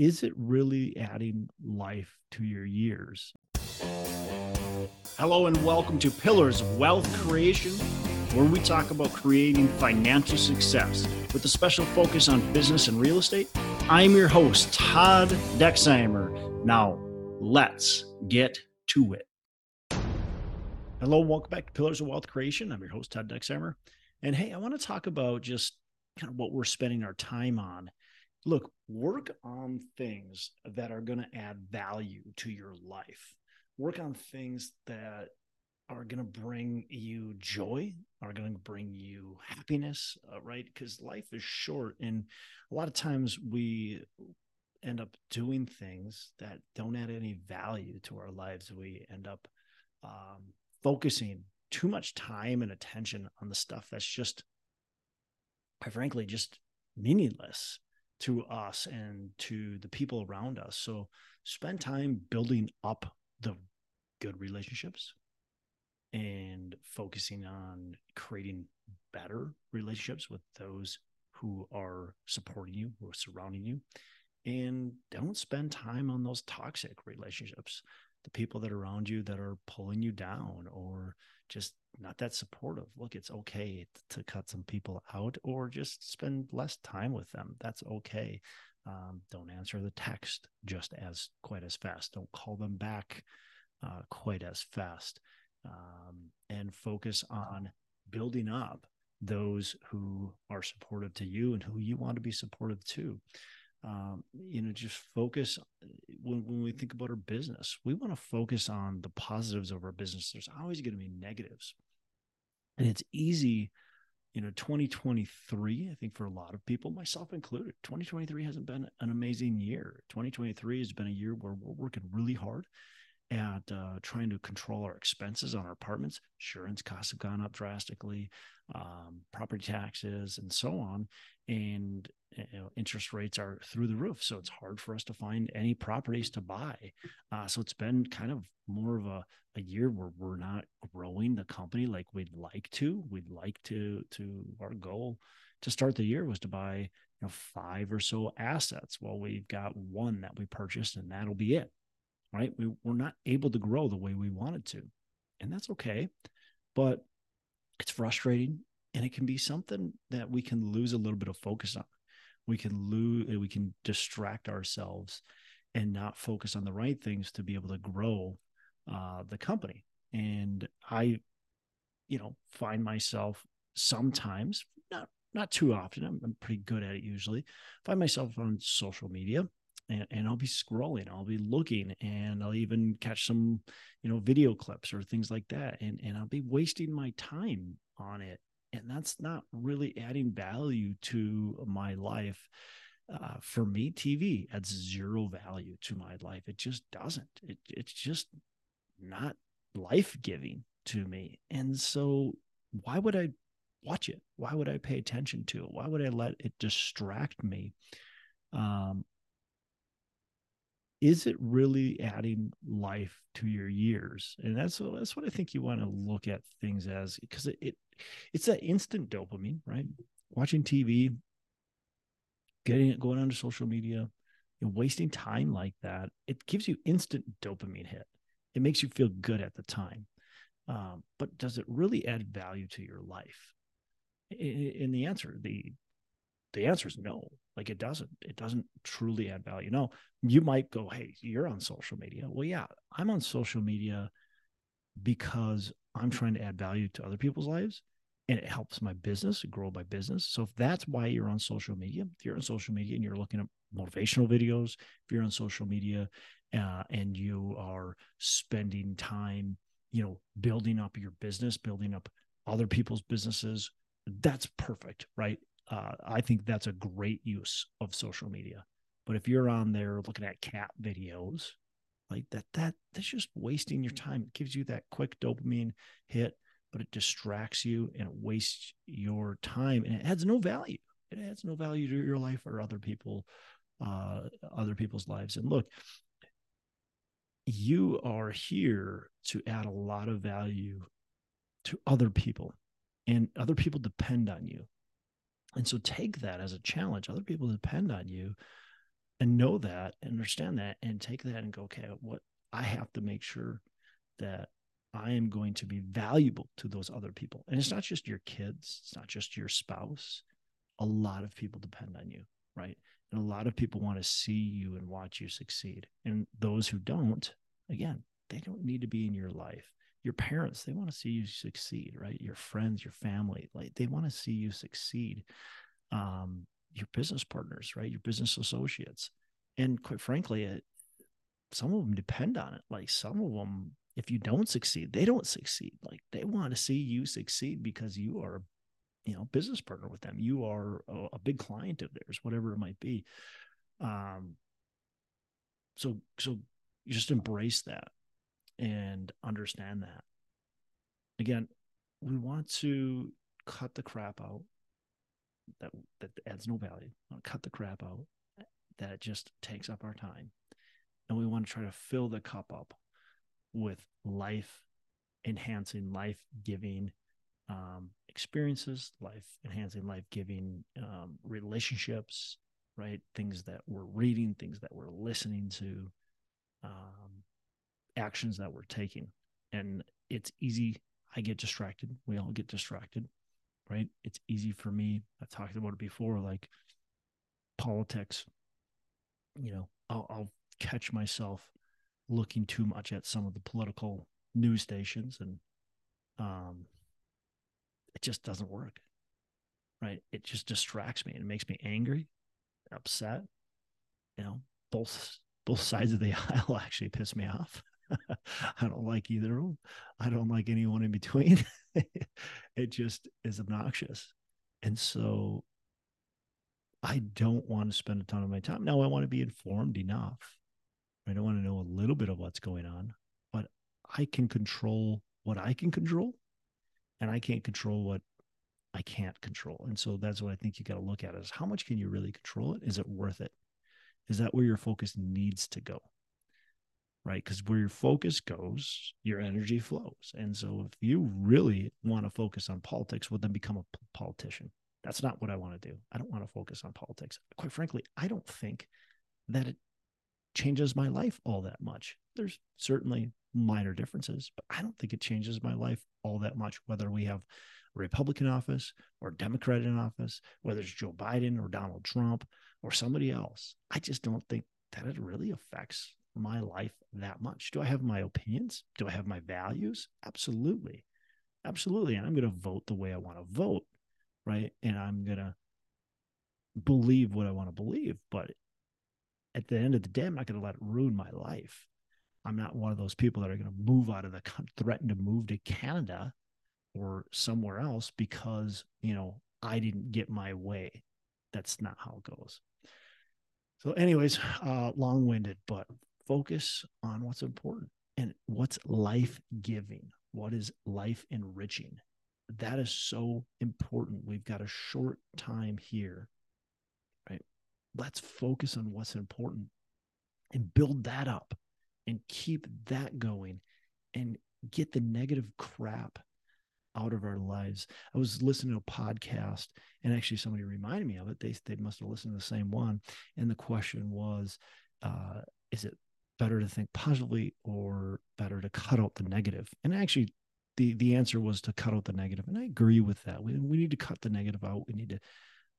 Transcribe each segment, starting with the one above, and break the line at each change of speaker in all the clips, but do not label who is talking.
is it really adding life to your years? Hello, and welcome to Pillars of Wealth Creation, where we talk about creating financial success with a special focus on business and real estate. I'm your host, Todd Dexheimer. Now, let's get to it. Hello, and welcome back to Pillars of Wealth Creation. I'm your host, Todd Dexheimer. And hey, I want to talk about just kind of what we're spending our time on look, work on things that are going to add value to your life. Work on things that are going to bring you joy, are going to bring you happiness, uh, right? Because life is short. And a lot of times we end up doing things that don't add any value to our lives. We end up um, focusing too much time and attention on the stuff that's just, quite frankly, just meaningless to us and to the people around us. So spend time building up the good relationships and focusing on creating better relationships with those who are supporting you, who are surrounding you. And don't spend time on those toxic relationships, the people that are around you that are pulling you down or just not that supportive. Look, it's okay to cut some people out or just spend less time with them. That's okay. Um, don't answer the text just as quite as fast. Don't call them back uh, quite as fast. Um, and focus on building up those who are supportive to you and who you want to be supportive to um, you know just focus when, when we think about our business we want to focus on the positives of our business there's always going to be negatives and it's easy you know 2023 i think for a lot of people myself included 2023 hasn't been an amazing year 2023 has been a year where we're working really hard at uh, trying to control our expenses on our apartments. Insurance costs have gone up drastically, um, property taxes, and so on. And you know, interest rates are through the roof. So it's hard for us to find any properties to buy. Uh, so it's been kind of more of a, a year where we're not growing the company like we'd like to. We'd like to, to our goal to start the year was to buy you know five or so assets. Well, we've got one that we purchased and that'll be it right? We, we're not able to grow the way we wanted to. And that's okay. But it's frustrating and it can be something that we can lose a little bit of focus on. We can lose, we can distract ourselves and not focus on the right things to be able to grow uh, the company. And I, you know, find myself sometimes, not not too often. I'm, I'm pretty good at it usually. Find myself on social media and, and I'll be scrolling, I'll be looking, and I'll even catch some, you know, video clips or things like that. And, and I'll be wasting my time on it. And that's not really adding value to my life. Uh, for me, TV adds zero value to my life. It just doesn't. It, it's just not life giving to me. And so, why would I watch it? Why would I pay attention to it? Why would I let it distract me um, is it really adding life to your years? And that's that's what i think you want to look at things as because it, it it's that instant dopamine right? Watching tv getting it going onto social media and wasting time like that it gives you instant dopamine hit. It makes you feel good at the time. Um, but does it really add value to your life? In the answer the the answer is no like it doesn't it doesn't truly add value. No you might go hey you're on social media. Well yeah i'm on social media because i'm trying to add value to other people's lives and it helps my business grow my business. So if that's why you're on social media if you're on social media and you're looking at motivational videos if you're on social media uh, and you are spending time you know building up your business building up other people's businesses that's perfect right uh, I think that's a great use of social media. But if you're on there looking at cat videos, like that, that that's just wasting your time. It gives you that quick dopamine hit, but it distracts you and it wastes your time and it adds no value. It adds no value to your life or other people, uh, other people's lives. And look, you are here to add a lot of value to other people, and other people depend on you. And so take that as a challenge. Other people depend on you. and know that and understand that and take that and go okay what i have to make sure that i am going to be valuable to those other people and it's not just your kids it's not just your spouse a lot of people depend on you right and a lot of people want to see you and watch you succeed and those who don't again they don't need to be in your life your parents they want to see you succeed right? Your friends your family like they want to see you succeed um your business partners right? Your business associates. And quite frankly it, some of them depend on it. Like some of them if you don't succeed they don't succeed. Like they want to see you succeed because you are you know business partner with them. You are a, a big client of theirs whatever it might be. Um so so just embrace that and understand that. Again, we want to cut the crap out that that adds no value. cut the crap out that just takes up our time. And we want to try to fill the cup up with life enhancing, life giving um, experiences, life enhancing, life giving um, relationships, right? Things that we're reading, things that we're listening to, um, actions that we're taking. And it's easy. I get distracted. We all get distracted, right? It's easy for me. I've talked about it before, like politics. You know, I'll, I'll catch myself looking too much at some of the political news stations and um it just doesn't work right it just distracts me and it makes me angry upset you know both both sides of the aisle actually piss me off I don't like either of them. I don't like anyone in between. it just is obnoxious. And so I don't want to spend a ton of my time. Now I want to be informed enough. I don't want to know a little bit of what's going on, but I can control what I can control and I can't control what I can't control. And so that's what I think you got to look at is how much can you really control it? Is it worth it? Is that where your focus needs to go? Right? Because where your focus goes, your energy flows. And so if you really want to focus on politics, well, then become a politician. That's not what I want to do. I don't want to focus on politics. Quite frankly, I don't think that it changes my life all that much. There's certainly minor differences, but I don't think it changes my life all that much, whether we have a Republican office or Democrat in office, whether it's Joe Biden or Donald Trump or somebody else. I just don't think that it really affects my life that much. Do I have my opinions? Do I have my values? Absolutely. Absolutely. And I'm going to vote the way I want to vote. Right. And I'm going to believe what I want to believe. But at the end of the day, I'm not going to let it ruin my life. I'm not one of those people that are going to move out of the threaten to move to Canada or somewhere else because, you know, I didn't get my way. That's not how it goes. So, anyways, uh, long winded, but focus on what's important and what's life giving, what is life enriching. That is so important. We've got a short time here, right? Let's focus on what's important and build that up and keep that going and get the negative crap out of our lives. I was listening to a podcast and actually somebody reminded me of it. They, they must have listened to the same one. And the question was, uh, is it better to think positively or better to cut out the negative? And actually, the the answer was to cut out the negative, and I agree with that. We we need to cut the negative out. We need to,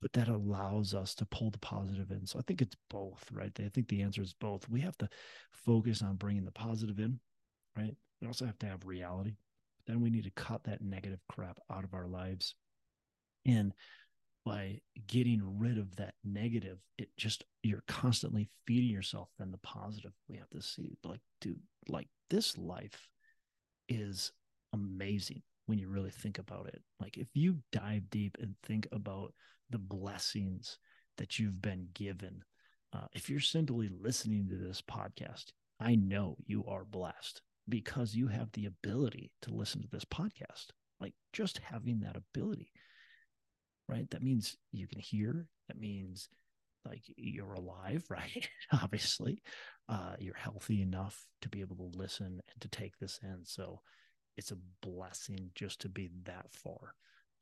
but that allows us to pull the positive in. So I think it's both, right? I think the answer is both. We have to focus on bringing the positive in, right? We also have to have reality. Then we need to cut that negative crap out of our lives. And by getting rid of that negative it just you're constantly feeding yourself then the positive we have to see. Like dude like this life is amazing when you really think about it. Like if you dive deep and think about the blessings that you've been given uh, if you're simply listening to this podcast i know you are blessed because you have the ability to listen to this podcast. Like just having that ability right? That means you can hear. That means like you're alive, right? Obviously, uh, you're healthy enough to be able to listen and to take this in. So it's a blessing just to be that far.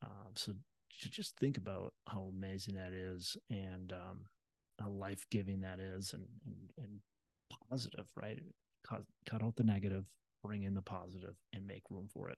Um, so just think about how amazing that is. And um,
how life giving that is and, and, and positive, right? Cut, cut out the negative, bring in the positive, and make room for it.